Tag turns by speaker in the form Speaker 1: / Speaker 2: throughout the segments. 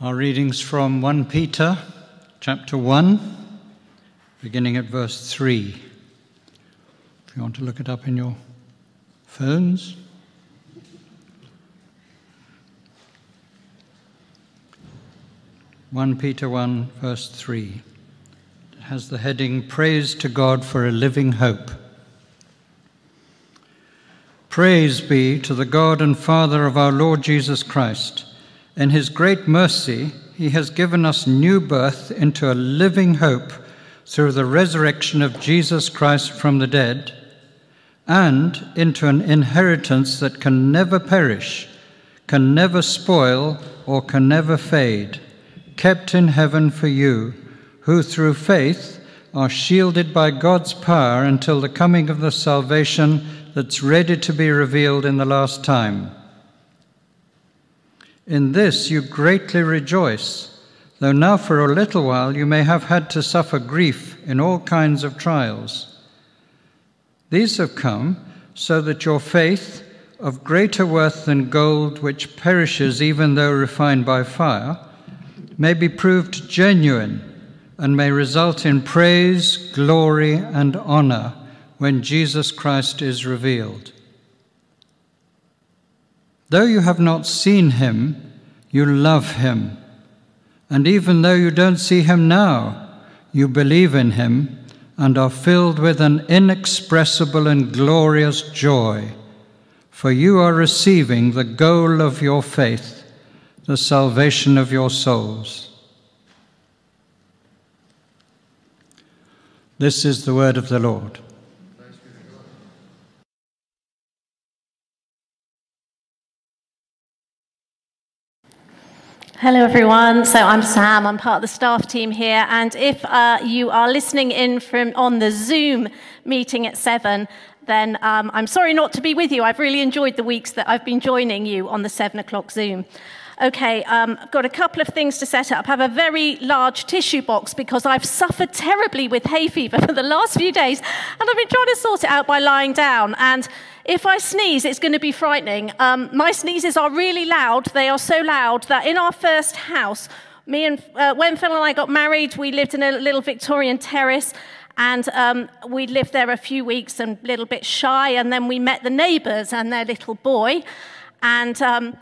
Speaker 1: Our readings from 1 Peter chapter 1, beginning at verse 3. If you want to look it up in your phones. One Peter one verse three it has the heading Praise to God for a living hope. Praise be to the God and Father of our Lord Jesus Christ. In his great mercy, he has given us new birth into a living hope through the resurrection of Jesus Christ from the dead, and into an inheritance that can never perish, can never spoil, or can never fade, kept in heaven for you, who through faith are shielded by God's power until the coming of the salvation that's ready to be revealed in the last time. In this you greatly rejoice, though now for a little while you may have had to suffer grief in all kinds of trials. These have come so that your faith, of greater worth than gold which perishes even though refined by fire, may be proved genuine and may result in praise, glory, and honor when Jesus Christ is revealed. Though you have not seen him, you love him. And even though you don't see him now, you believe in him and are filled with an inexpressible and glorious joy, for you are receiving the goal of your faith, the salvation of your souls. This is the word of the Lord.
Speaker 2: Hello, everyone. So I'm Sam. I'm part of the staff team here. And if uh, you are listening in from on the Zoom meeting at seven, then um, I'm sorry not to be with you. I've really enjoyed the weeks that I've been joining you on the seven o'clock Zoom. Okay, um, got a couple of things to set up. I have a very large tissue box because I've suffered terribly with hay fever for the last few days, and I've been trying to sort it out by lying down. And if I sneeze, it's going to be frightening. Um, my sneezes are really loud. They are so loud that in our first house, me and uh, when Phil and I got married, we lived in a little Victorian terrace. And um, we lived there a few weeks and a little bit shy. And then we met the neighbors and their little boy. And um,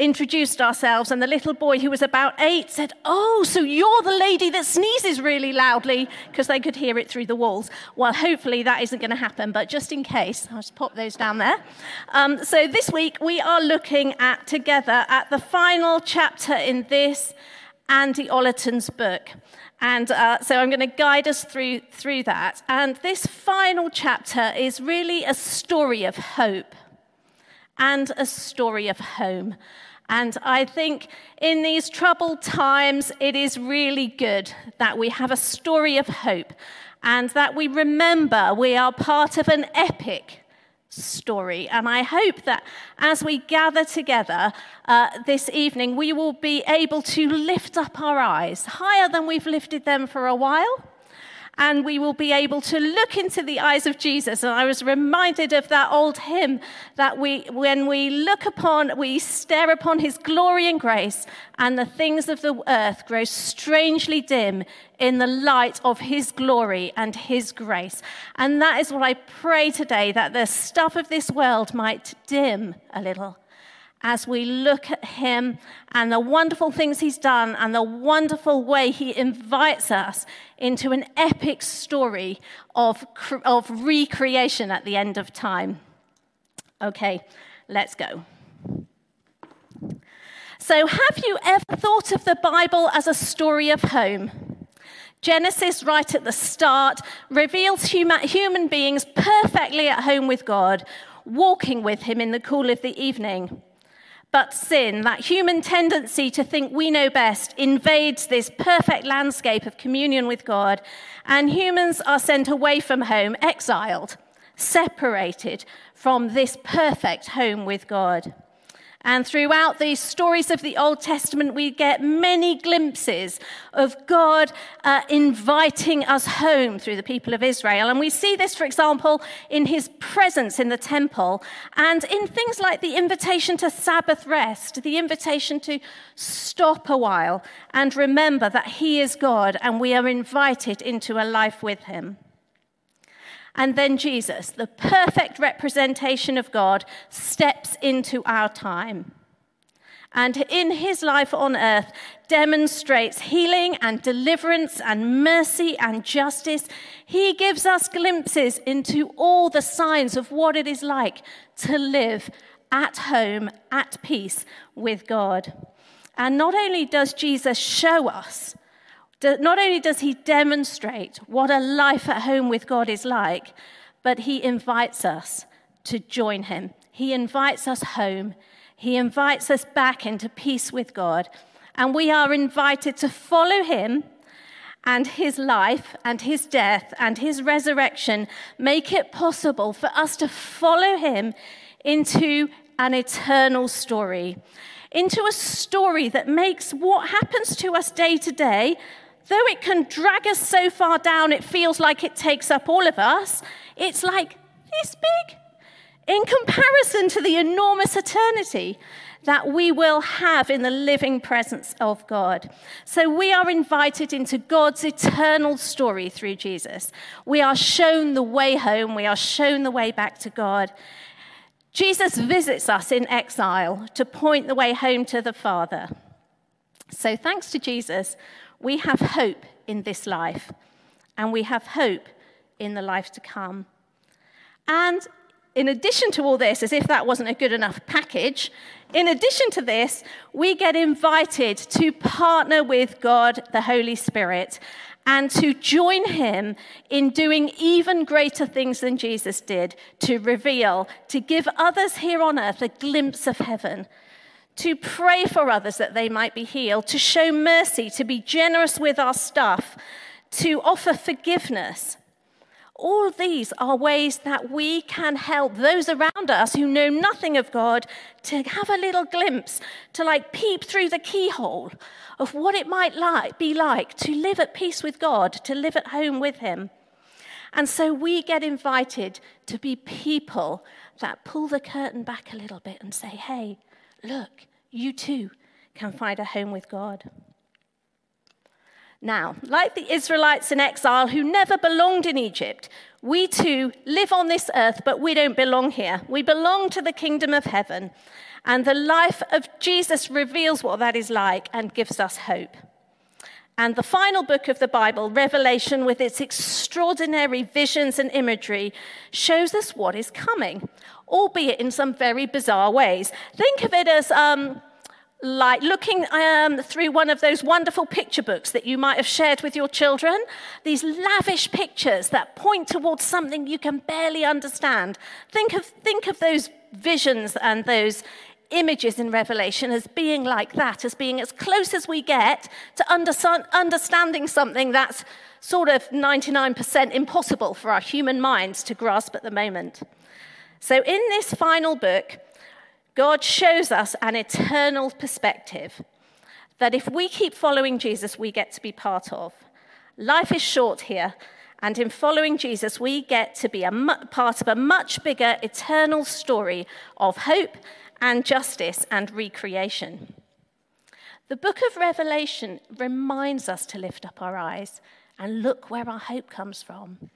Speaker 2: introduced ourselves, and the little boy who was about eight said, Oh, so you're the lady that sneezes really loudly, because they could hear it through the walls. Well, hopefully that isn't going to happen, but just in case, I'll just pop those down there. Um, so this week we are looking at together at the final chapter in this Andy Ollerton's book. And uh, so I'm going to guide us through, through that. And this final chapter is really a story of hope and a story of home. And I think in these troubled times, it is really good that we have a story of hope and that we remember we are part of an epic story. And I hope that as we gather together uh, this evening, we will be able to lift up our eyes higher than we've lifted them for a while and we will be able to look into the eyes of Jesus. And I was reminded of that old hymn that we, when we look upon, we stare upon his glory and grace, and the things of the earth grow strangely dim in the light of his glory and his grace. And that is what I pray today that the stuff of this world might dim a little as we look at him and the wonderful things he's done and the wonderful way he invites us into an epic story of, of recreation at the end of time. Okay, let's go. So, have you ever thought of the Bible as a story of home? Genesis, right at the start, reveals human, human beings perfectly at home with God, walking with Him in the cool of the evening. But sin, that human tendency to think we know best, invades this perfect landscape of communion with God, and humans are sent away from home, exiled, separated from this perfect home with God. And throughout the stories of the Old Testament, we get many glimpses of God uh, inviting us home through the people of Israel. And we see this, for example, in his presence in the temple and in things like the invitation to Sabbath rest, the invitation to stop a while and remember that he is God and we are invited into a life with him. And then Jesus, the perfect representation of God, steps into our time. And in his life on earth, demonstrates healing and deliverance and mercy and justice. He gives us glimpses into all the signs of what it is like to live at home, at peace with God. And not only does Jesus show us not only does he demonstrate what a life at home with God is like, but he invites us to join him. He invites us home. He invites us back into peace with God. And we are invited to follow him and his life and his death and his resurrection make it possible for us to follow him into an eternal story, into a story that makes what happens to us day to day though it can drag us so far down, it feels like it takes up all of us, it's like this big in comparison to the enormous eternity that we will have in the living presence of God. So we are invited into God's eternal story through Jesus. We are shown the way home, we are shown the way back to God. Jesus visits us in exile to point the way home to the Father. So thanks to Jesus, we have hope in this life, and we have hope in the life to come. And in addition to all this, as if that wasn't a good enough package, in addition to this, we get invited to partner with God, the Holy Spirit, and to join him in doing even greater things than Jesus did to reveal, to give others here on earth a glimpse of heaven to pray for others that they might be healed, to show mercy, to be generous with our stuff, to offer forgiveness. All these are ways that we can help those around us who know nothing of God to have a little glimpse, to like peep through the keyhole of what it might like, be like to live at peace with God, to live at home with Him. And so we get invited to be people that pull the curtain back a little bit and say, hey, look, you too can find a home with God. Now, like the Israelites in exile who never belonged in Egypt, we too live on this earth, but we don't belong here. We belong to the kingdom of heaven. And the life of Jesus reveals what that is like and gives us hope. And the final book of the Bible, Revelation, with its extraordinary visions and imagery, shows us what is coming, albeit in some very bizarre ways. Think of it as um, like looking um, through one of those wonderful picture books that you might have shared with your children, these lavish pictures that point towards something you can barely understand. Think of, think of those visions and those images in Revelation as being like that, as being as close as we get to understanding something that's sort of 99% impossible for our human minds to grasp at the moment. So, in this final book, God shows us an eternal perspective that if we keep following Jesus, we get to be part of. Life is short here, and in following Jesus, we get to be a part of a much bigger eternal story of hope and justice and recreation. The book of Revelation reminds us to lift up our eyes and look where our hope comes from.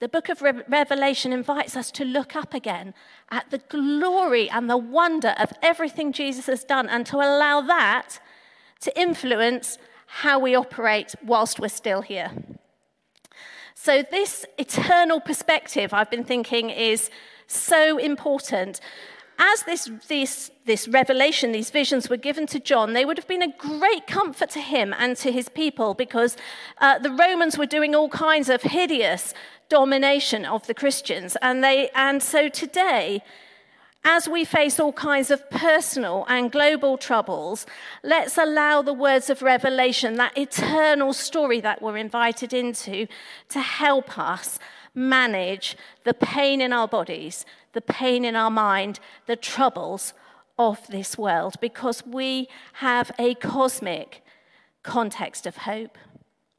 Speaker 2: The book of Re- Revelation invites us to look up again at the glory and the wonder of everything Jesus has done and to allow that to influence how we operate whilst we're still here. So, this eternal perspective, I've been thinking, is so important as this, this, this revelation, these visions were given to John, they would have been a great comfort to him and to his people because uh, the Romans were doing all kinds of hideous domination of the Christians. And, they, and so today, as we face all kinds of personal and global troubles, let's allow the words of Revelation, that eternal story that we're invited into, to help us manage the pain in our bodies, the pain in our mind, the troubles of this world because we have a cosmic context of hope.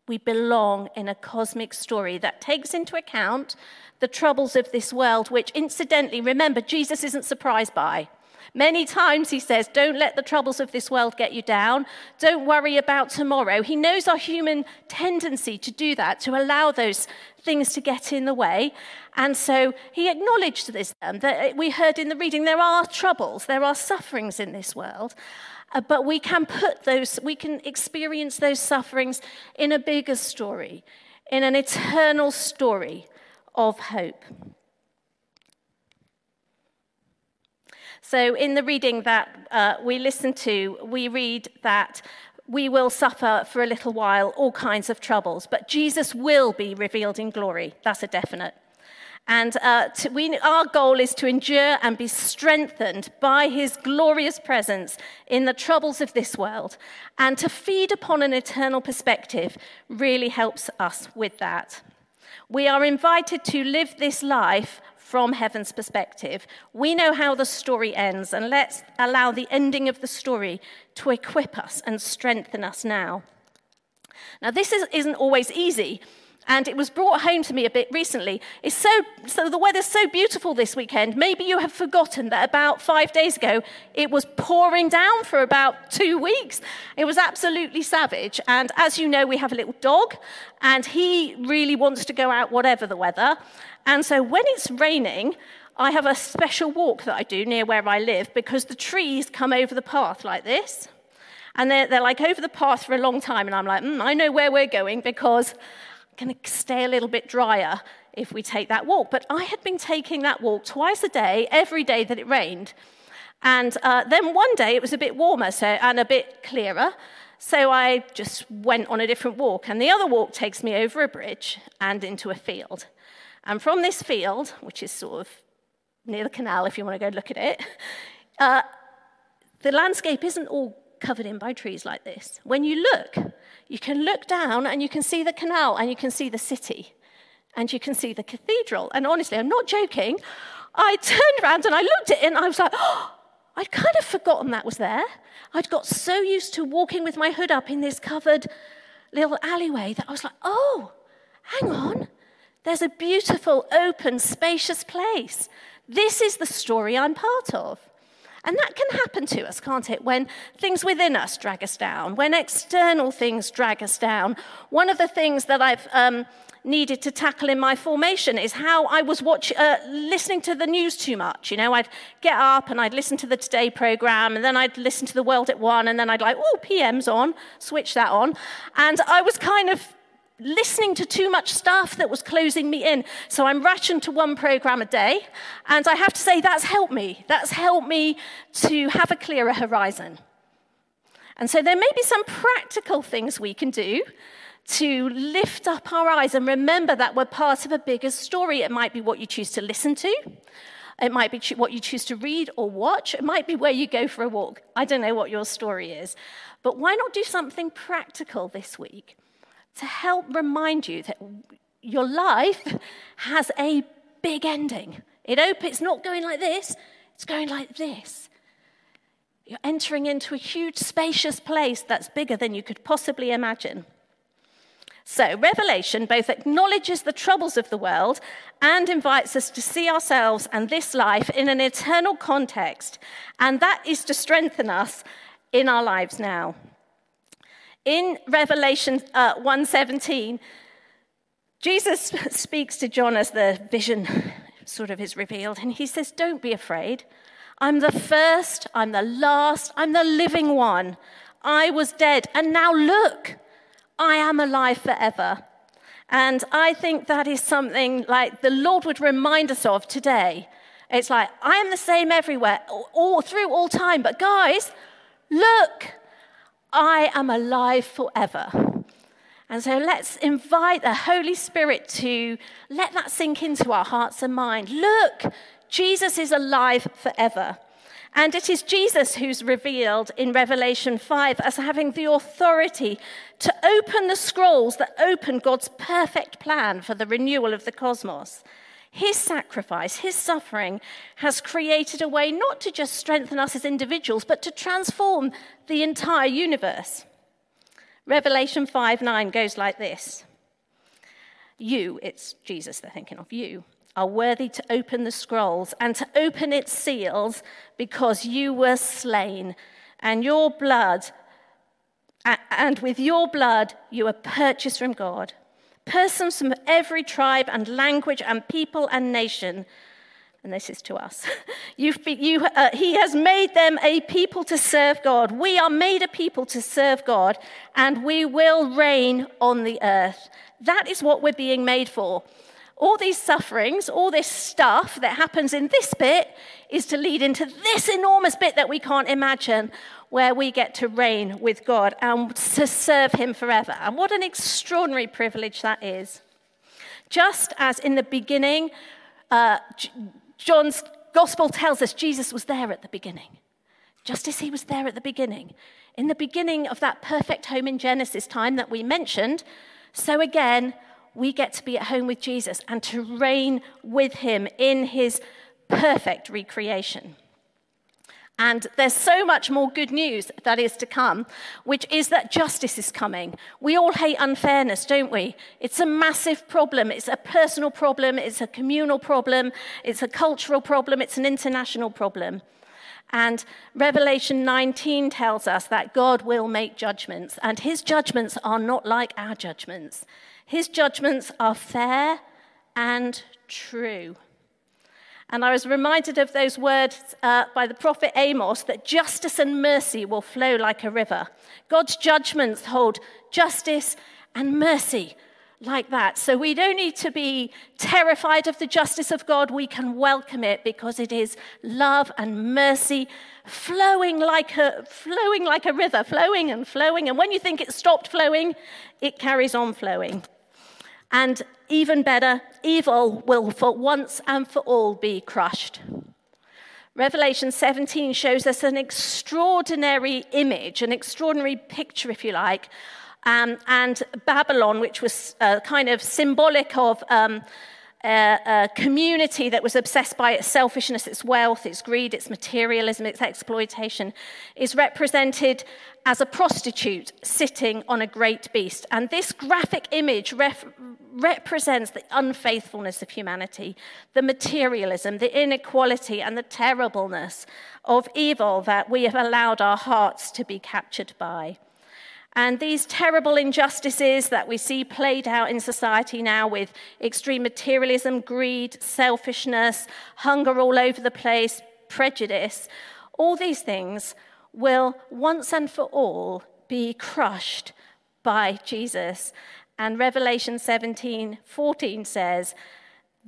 Speaker 2: We belong in a cosmic story that takes into account the troubles of this world, which incidentally, remember, Jesus isn't surprised by. Many times he says, Don't let the troubles of this world get you down. Don't worry about tomorrow. He knows our human tendency to do that, to allow those things to get in the way. And so he acknowledged this, um, that we heard in the reading there are troubles, there are sufferings in this world. Uh, but we can put those, we can experience those sufferings in a bigger story, in an eternal story of hope. So, in the reading that uh, we listen to, we read that we will suffer for a little while all kinds of troubles, but Jesus will be revealed in glory. That's a definite. And uh, to, we, our goal is to endure and be strengthened by his glorious presence in the troubles of this world. And to feed upon an eternal perspective really helps us with that. We are invited to live this life from heaven's perspective. We know how the story ends, and let's allow the ending of the story to equip us and strengthen us now. Now, this is, isn't always easy. And it was brought home to me a bit recently. It's so, so the weather's so beautiful this weekend. Maybe you have forgotten that about five days ago it was pouring down for about two weeks. It was absolutely savage. And as you know, we have a little dog, and he really wants to go out whatever the weather. And so when it's raining, I have a special walk that I do near where I live because the trees come over the path like this. And they're, they're like over the path for a long time. And I'm like, mm, I know where we're going because To stay a little bit drier if we take that walk. But I had been taking that walk twice a day, every day that it rained. And uh, then one day it was a bit warmer so, and a bit clearer. So I just went on a different walk. And the other walk takes me over a bridge and into a field. And from this field, which is sort of near the canal if you want to go look at it, uh, the landscape isn't all covered in by trees like this. When you look, you can look down and you can see the canal and you can see the city and you can see the cathedral. And honestly, I'm not joking. I turned around and I looked at it and I was like, oh, I'd kind of forgotten that was there. I'd got so used to walking with my hood up in this covered little alleyway that I was like, oh, hang on. There's a beautiful, open, spacious place. This is the story I'm part of. And that can happen to us, can't it? When things within us drag us down, when external things drag us down. One of the things that I've um, needed to tackle in my formation is how I was watch, uh, listening to the news too much. You know, I'd get up and I'd listen to the Today program, and then I'd listen to the World at One, and then I'd like, oh, PM's on, switch that on. And I was kind of listening to too much stuff that was closing me in. So I'm rationed to one program a day. And I have to say, that's helped me. That's helped me to have a clearer horizon. And so there may be some practical things we can do to lift up our eyes and remember that we're part of a bigger story. It might be what you choose to listen to. It might be what you choose to read or watch. It might be where you go for a walk. I don't know what your story is. But why not do something practical this week? To help remind you that your life has a big ending. It op- it's not going like this, it's going like this. You're entering into a huge, spacious place that's bigger than you could possibly imagine. So, Revelation both acknowledges the troubles of the world and invites us to see ourselves and this life in an eternal context, and that is to strengthen us in our lives now. In Revelation uh, 1:17, Jesus speaks to John as the vision sort of is revealed, and he says, Don't be afraid. I'm the first, I'm the last, I'm the living one. I was dead, and now look, I am alive forever. And I think that is something like the Lord would remind us of today. It's like, I am the same everywhere, all through all time, but guys, look, I am alive forever. And so let's invite the Holy Spirit to let that sink into our hearts and mind. Look, Jesus is alive forever. And it is Jesus who's revealed in Revelation 5 as having the authority to open the scrolls that open God's perfect plan for the renewal of the cosmos. His sacrifice, his suffering, has created a way not to just strengthen us as individuals, but to transform the entire universe. Revelation 5 9 goes like this You, it's Jesus they're thinking of, you are worthy to open the scrolls and to open its seals because you were slain, and your blood, and with your blood you were purchased from God. Persons from every tribe and language and people and nation and this is to us. you, uh, he has made them a people to serve God. We are made a people to serve God, and we will reign on the earth. That is what we're being made for. All these sufferings, all this stuff that happens in this bit, is to lead into this enormous bit that we can't imagine, where we get to reign with God and to serve Him forever. And what an extraordinary privilege that is. Just as in the beginning, uh, John's gospel tells us Jesus was there at the beginning, just as he was there at the beginning. In the beginning of that perfect home in Genesis time that we mentioned, so again, we get to be at home with Jesus and to reign with him in his perfect recreation. And there's so much more good news that is to come, which is that justice is coming. We all hate unfairness, don't we? It's a massive problem. It's a personal problem. It's a communal problem. It's a cultural problem. It's an international problem. And Revelation 19 tells us that God will make judgments, and his judgments are not like our judgments. His judgments are fair and true. And I was reminded of those words uh, by the prophet Amos that justice and mercy will flow like a river. God's judgments hold justice and mercy like that. So we don't need to be terrified of the justice of God. We can welcome it because it is love and mercy flowing like a, flowing like a river, flowing and flowing. And when you think it stopped flowing, it carries on flowing. And even better, evil will for once and for all be crushed. Revelation 17 shows us an extraordinary image, an extraordinary picture, if you like. Um, and Babylon, which was uh, kind of symbolic of um, a, community that was obsessed by its selfishness, its wealth, its greed, its materialism, its exploitation, is represented as a prostitute sitting on a great beast. And this graphic image ref- represents the unfaithfulness of humanity, the materialism, the inequality, and the terribleness of evil that we have allowed our hearts to be captured by. And these terrible injustices that we see played out in society now with extreme materialism, greed, selfishness, hunger all over the place, prejudice, all these things will once and for all be crushed by Jesus. And Revelation 17 14 says,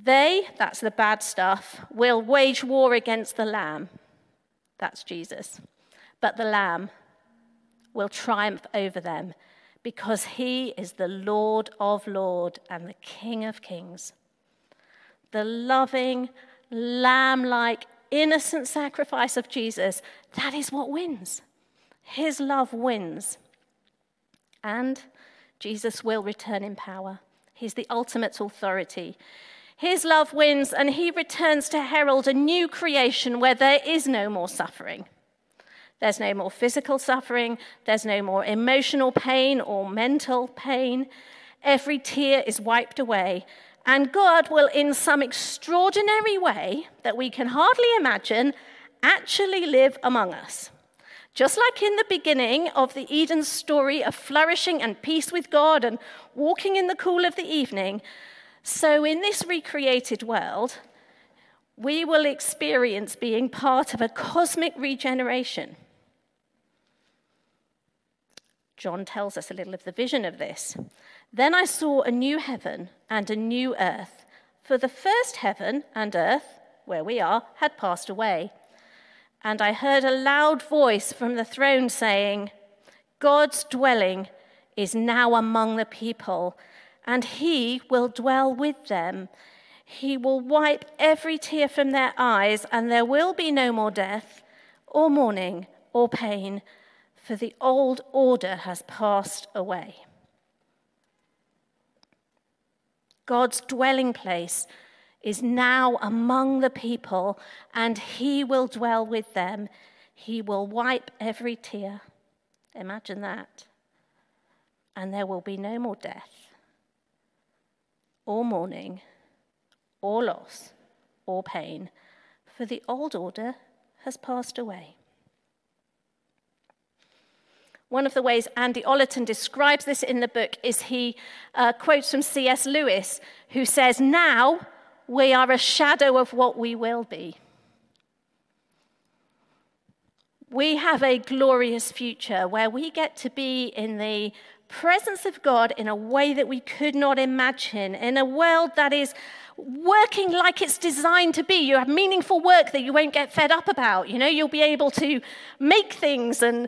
Speaker 2: They, that's the bad stuff, will wage war against the Lamb. That's Jesus. But the Lamb will triumph over them because he is the Lord of Lords and the King of Kings. The loving, lamb like, innocent sacrifice of Jesus, that is what wins. His love wins. And Jesus will return in power. He's the ultimate authority. His love wins, and he returns to herald a new creation where there is no more suffering. There's no more physical suffering. There's no more emotional pain or mental pain. Every tear is wiped away. And God will, in some extraordinary way that we can hardly imagine, actually live among us. Just like in the beginning of the Eden story of flourishing and peace with God and walking in the cool of the evening, so in this recreated world, we will experience being part of a cosmic regeneration. John tells us a little of the vision of this. Then I saw a new heaven and a new earth, for the first heaven and earth, where we are, had passed away. And I heard a loud voice from the throne saying, God's dwelling is now among the people, and he will dwell with them. He will wipe every tear from their eyes, and there will be no more death, or mourning, or pain for the old order has passed away. God's dwelling place is now among the people, and he will dwell with them. He will wipe every tear. Imagine that. And there will be no more death, or mourning, or loss, or pain, for the old order has passed away. One of the ways Andy Ollerton describes this in the book is he uh, quotes from C.S. Lewis, who says, Now we are a shadow of what we will be. We have a glorious future where we get to be in the presence of God in a way that we could not imagine, in a world that is working like it's designed to be. You have meaningful work that you won't get fed up about. You know, you'll be able to make things and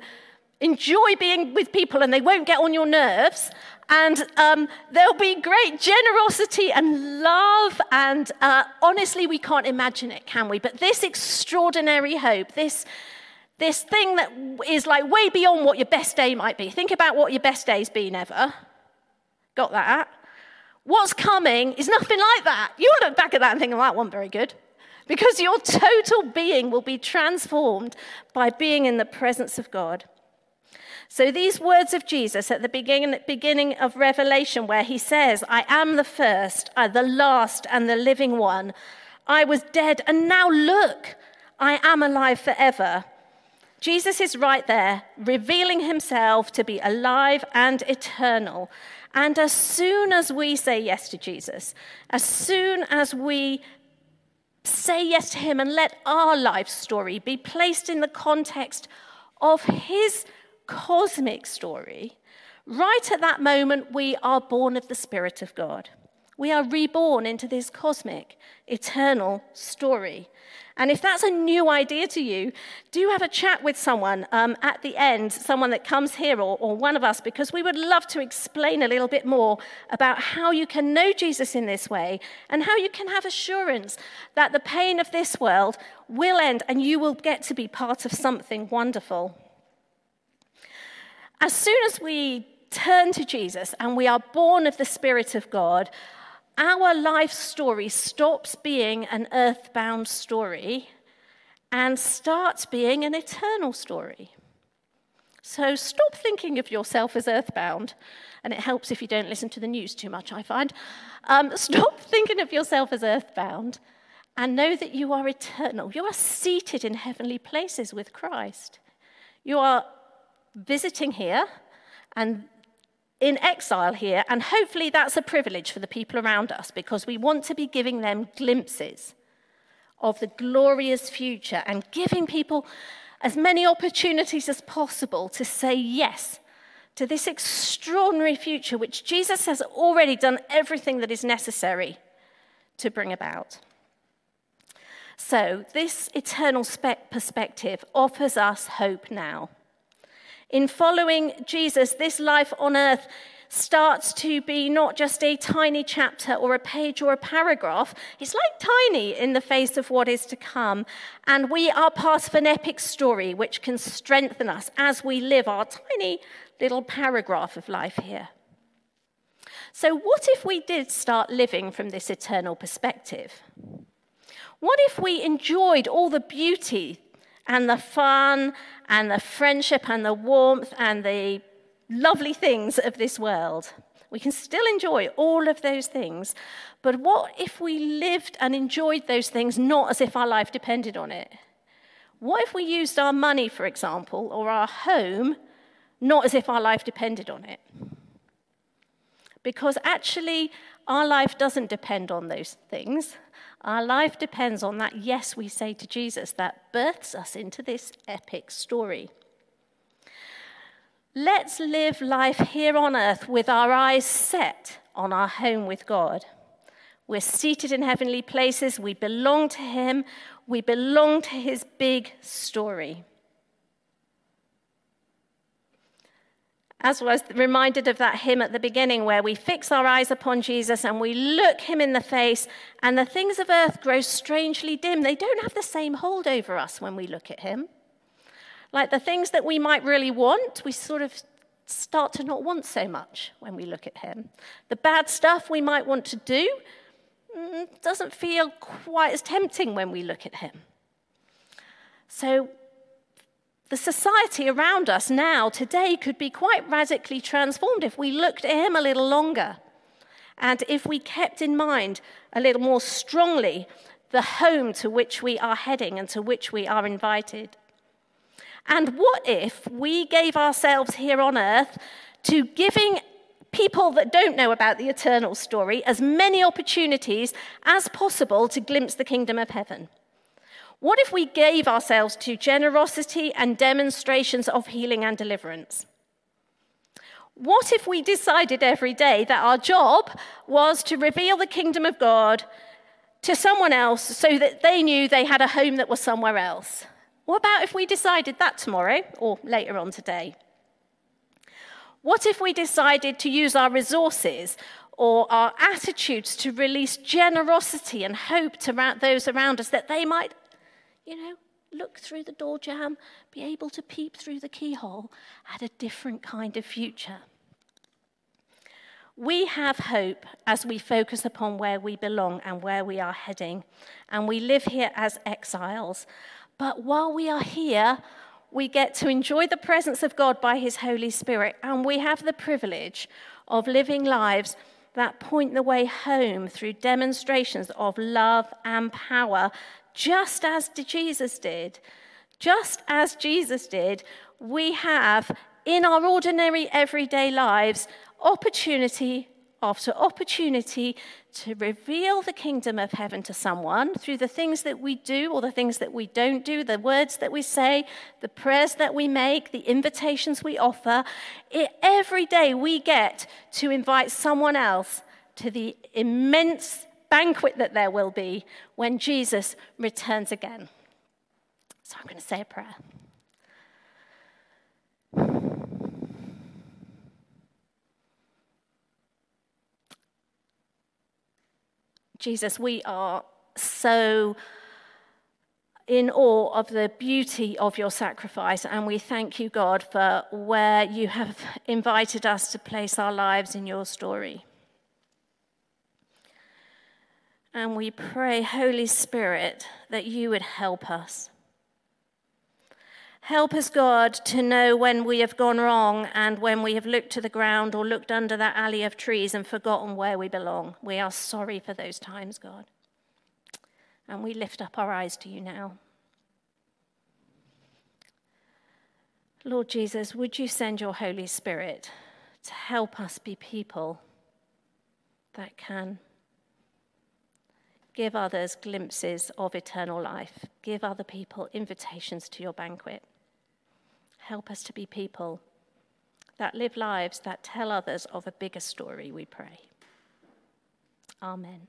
Speaker 2: enjoy being with people and they won't get on your nerves. And um, there'll be great generosity and love. And uh, honestly, we can't imagine it, can we? But this extraordinary hope, this, this thing that is like way beyond what your best day might be. Think about what your best day's been ever. Got that? What's coming is nothing like that. You'll look back at that and think, oh, that wasn't very good. Because your total being will be transformed by being in the presence of God. So, these words of Jesus at the beginning, of Revelation, where he says, I am the first, I, the last, and the living one. I was dead, and now look, I am alive forever. Jesus is right there, revealing himself to be alive and eternal. And as soon as we say yes to Jesus, as soon as we say yes to him and let our life story be placed in the context of his cosmic story, right at that moment, we are born of the Spirit of God. We are reborn into this cosmic, eternal story. And if that's a new idea to you, do have a chat with someone um, at the end, someone that comes here or, or one of us, because we would love to explain a little bit more about how you can know Jesus in this way and how you can have assurance that the pain of this world will end and you will get to be part of something wonderful. As soon as we turn to Jesus and we are born of the Spirit of God, our life story stops being an earthbound story and starts being an eternal story. So stop thinking of yourself as earthbound, and it helps if you don't listen to the news too much, I find. Um, stop thinking of yourself as earthbound and know that you are eternal. You are seated in heavenly places with Christ. You are visiting here and in exile here, and hopefully that's a privilege for the people around us because we want to be giving them glimpses of the glorious future and giving people as many opportunities as possible to say yes to this extraordinary future, which Jesus has already done everything that is necessary to bring about. So, this eternal perspective offers us hope now. In following Jesus, this life on earth starts to be not just a tiny chapter or a page or a paragraph. It's like tiny in the face of what is to come. And we are part of an epic story which can strengthen us as we live our tiny little paragraph of life here. So, what if we did start living from this eternal perspective? What if we enjoyed all the beauty and the fun and the friendship and the warmth and the lovely things of this world. We can still enjoy all of those things, but what if we lived and enjoyed those things not as if our life depended on it? What if we used our money, for example, or our home, not as if our life depended on it? Because actually, our life doesn't depend on those things. Our life depends on that yes we say to Jesus that births us into this epic story. Let's live life here on earth with our eyes set on our home with God. We're seated in heavenly places. We belong to Him. We belong to His big story. As was reminded of that hymn at the beginning, where we fix our eyes upon Jesus and we look him in the face, and the things of earth grow strangely dim. They don't have the same hold over us when we look at him. Like the things that we might really want, we sort of start to not want so much when we look at him. The bad stuff we might want to do, mm, doesn't feel quite as tempting when we look at him. So, the society around us now, today, could be quite radically transformed if we looked at him a little longer. And if we kept in mind a little more strongly the home to which we are heading and to which we are invited. And what if we gave ourselves here on earth to giving people that don't know about the eternal story as many opportunities as possible to glimpse the kingdom of heaven? What if we gave ourselves to generosity and demonstrations of healing and deliverance? What if we decided every day that our job was to reveal the kingdom of God to someone else so that they knew they had a home that was somewhere else? What about if we decided that tomorrow or later on today? What if we decided to use our resources or our attitudes to release generosity and hope to those around us that they might you know, look through the door jamb, be able to peep through the keyhole at a different kind of future. We have hope as we focus upon where we belong and where we are heading, and we live here as exiles. But while we are here, we get to enjoy the presence of God by His Holy Spirit, and we have the privilege of living lives that point the way home through demonstrations of love and power just as Jesus did, just as Jesus did, we have in our ordinary everyday lives opportunity after opportunity to reveal the kingdom of heaven to someone through the things that we do or the things that we don't do, the words that we say, the prayers that we make, the invitations we offer. It, every day we get to invite someone else to the immense banquet that there will be when Jesus returns again. So I'm going to say a prayer. Jesus, we are so in awe of the beauty of your sacrifice, and we thank you, God, for where you have invited us to place our lives in your story. And we pray, Holy Spirit, that you would help us. Help us, God, to know when we have gone wrong and when we have looked to the ground or looked under that alley of trees and forgotten where we belong. We are sorry for those times, God. And we lift up our eyes to you now. Lord Jesus, would you send your Holy Spirit to help us be people that can Give others glimpses of eternal life. Give other people invitations to your banquet. Help us to be people that live lives that tell others of a bigger story, we pray. Amen.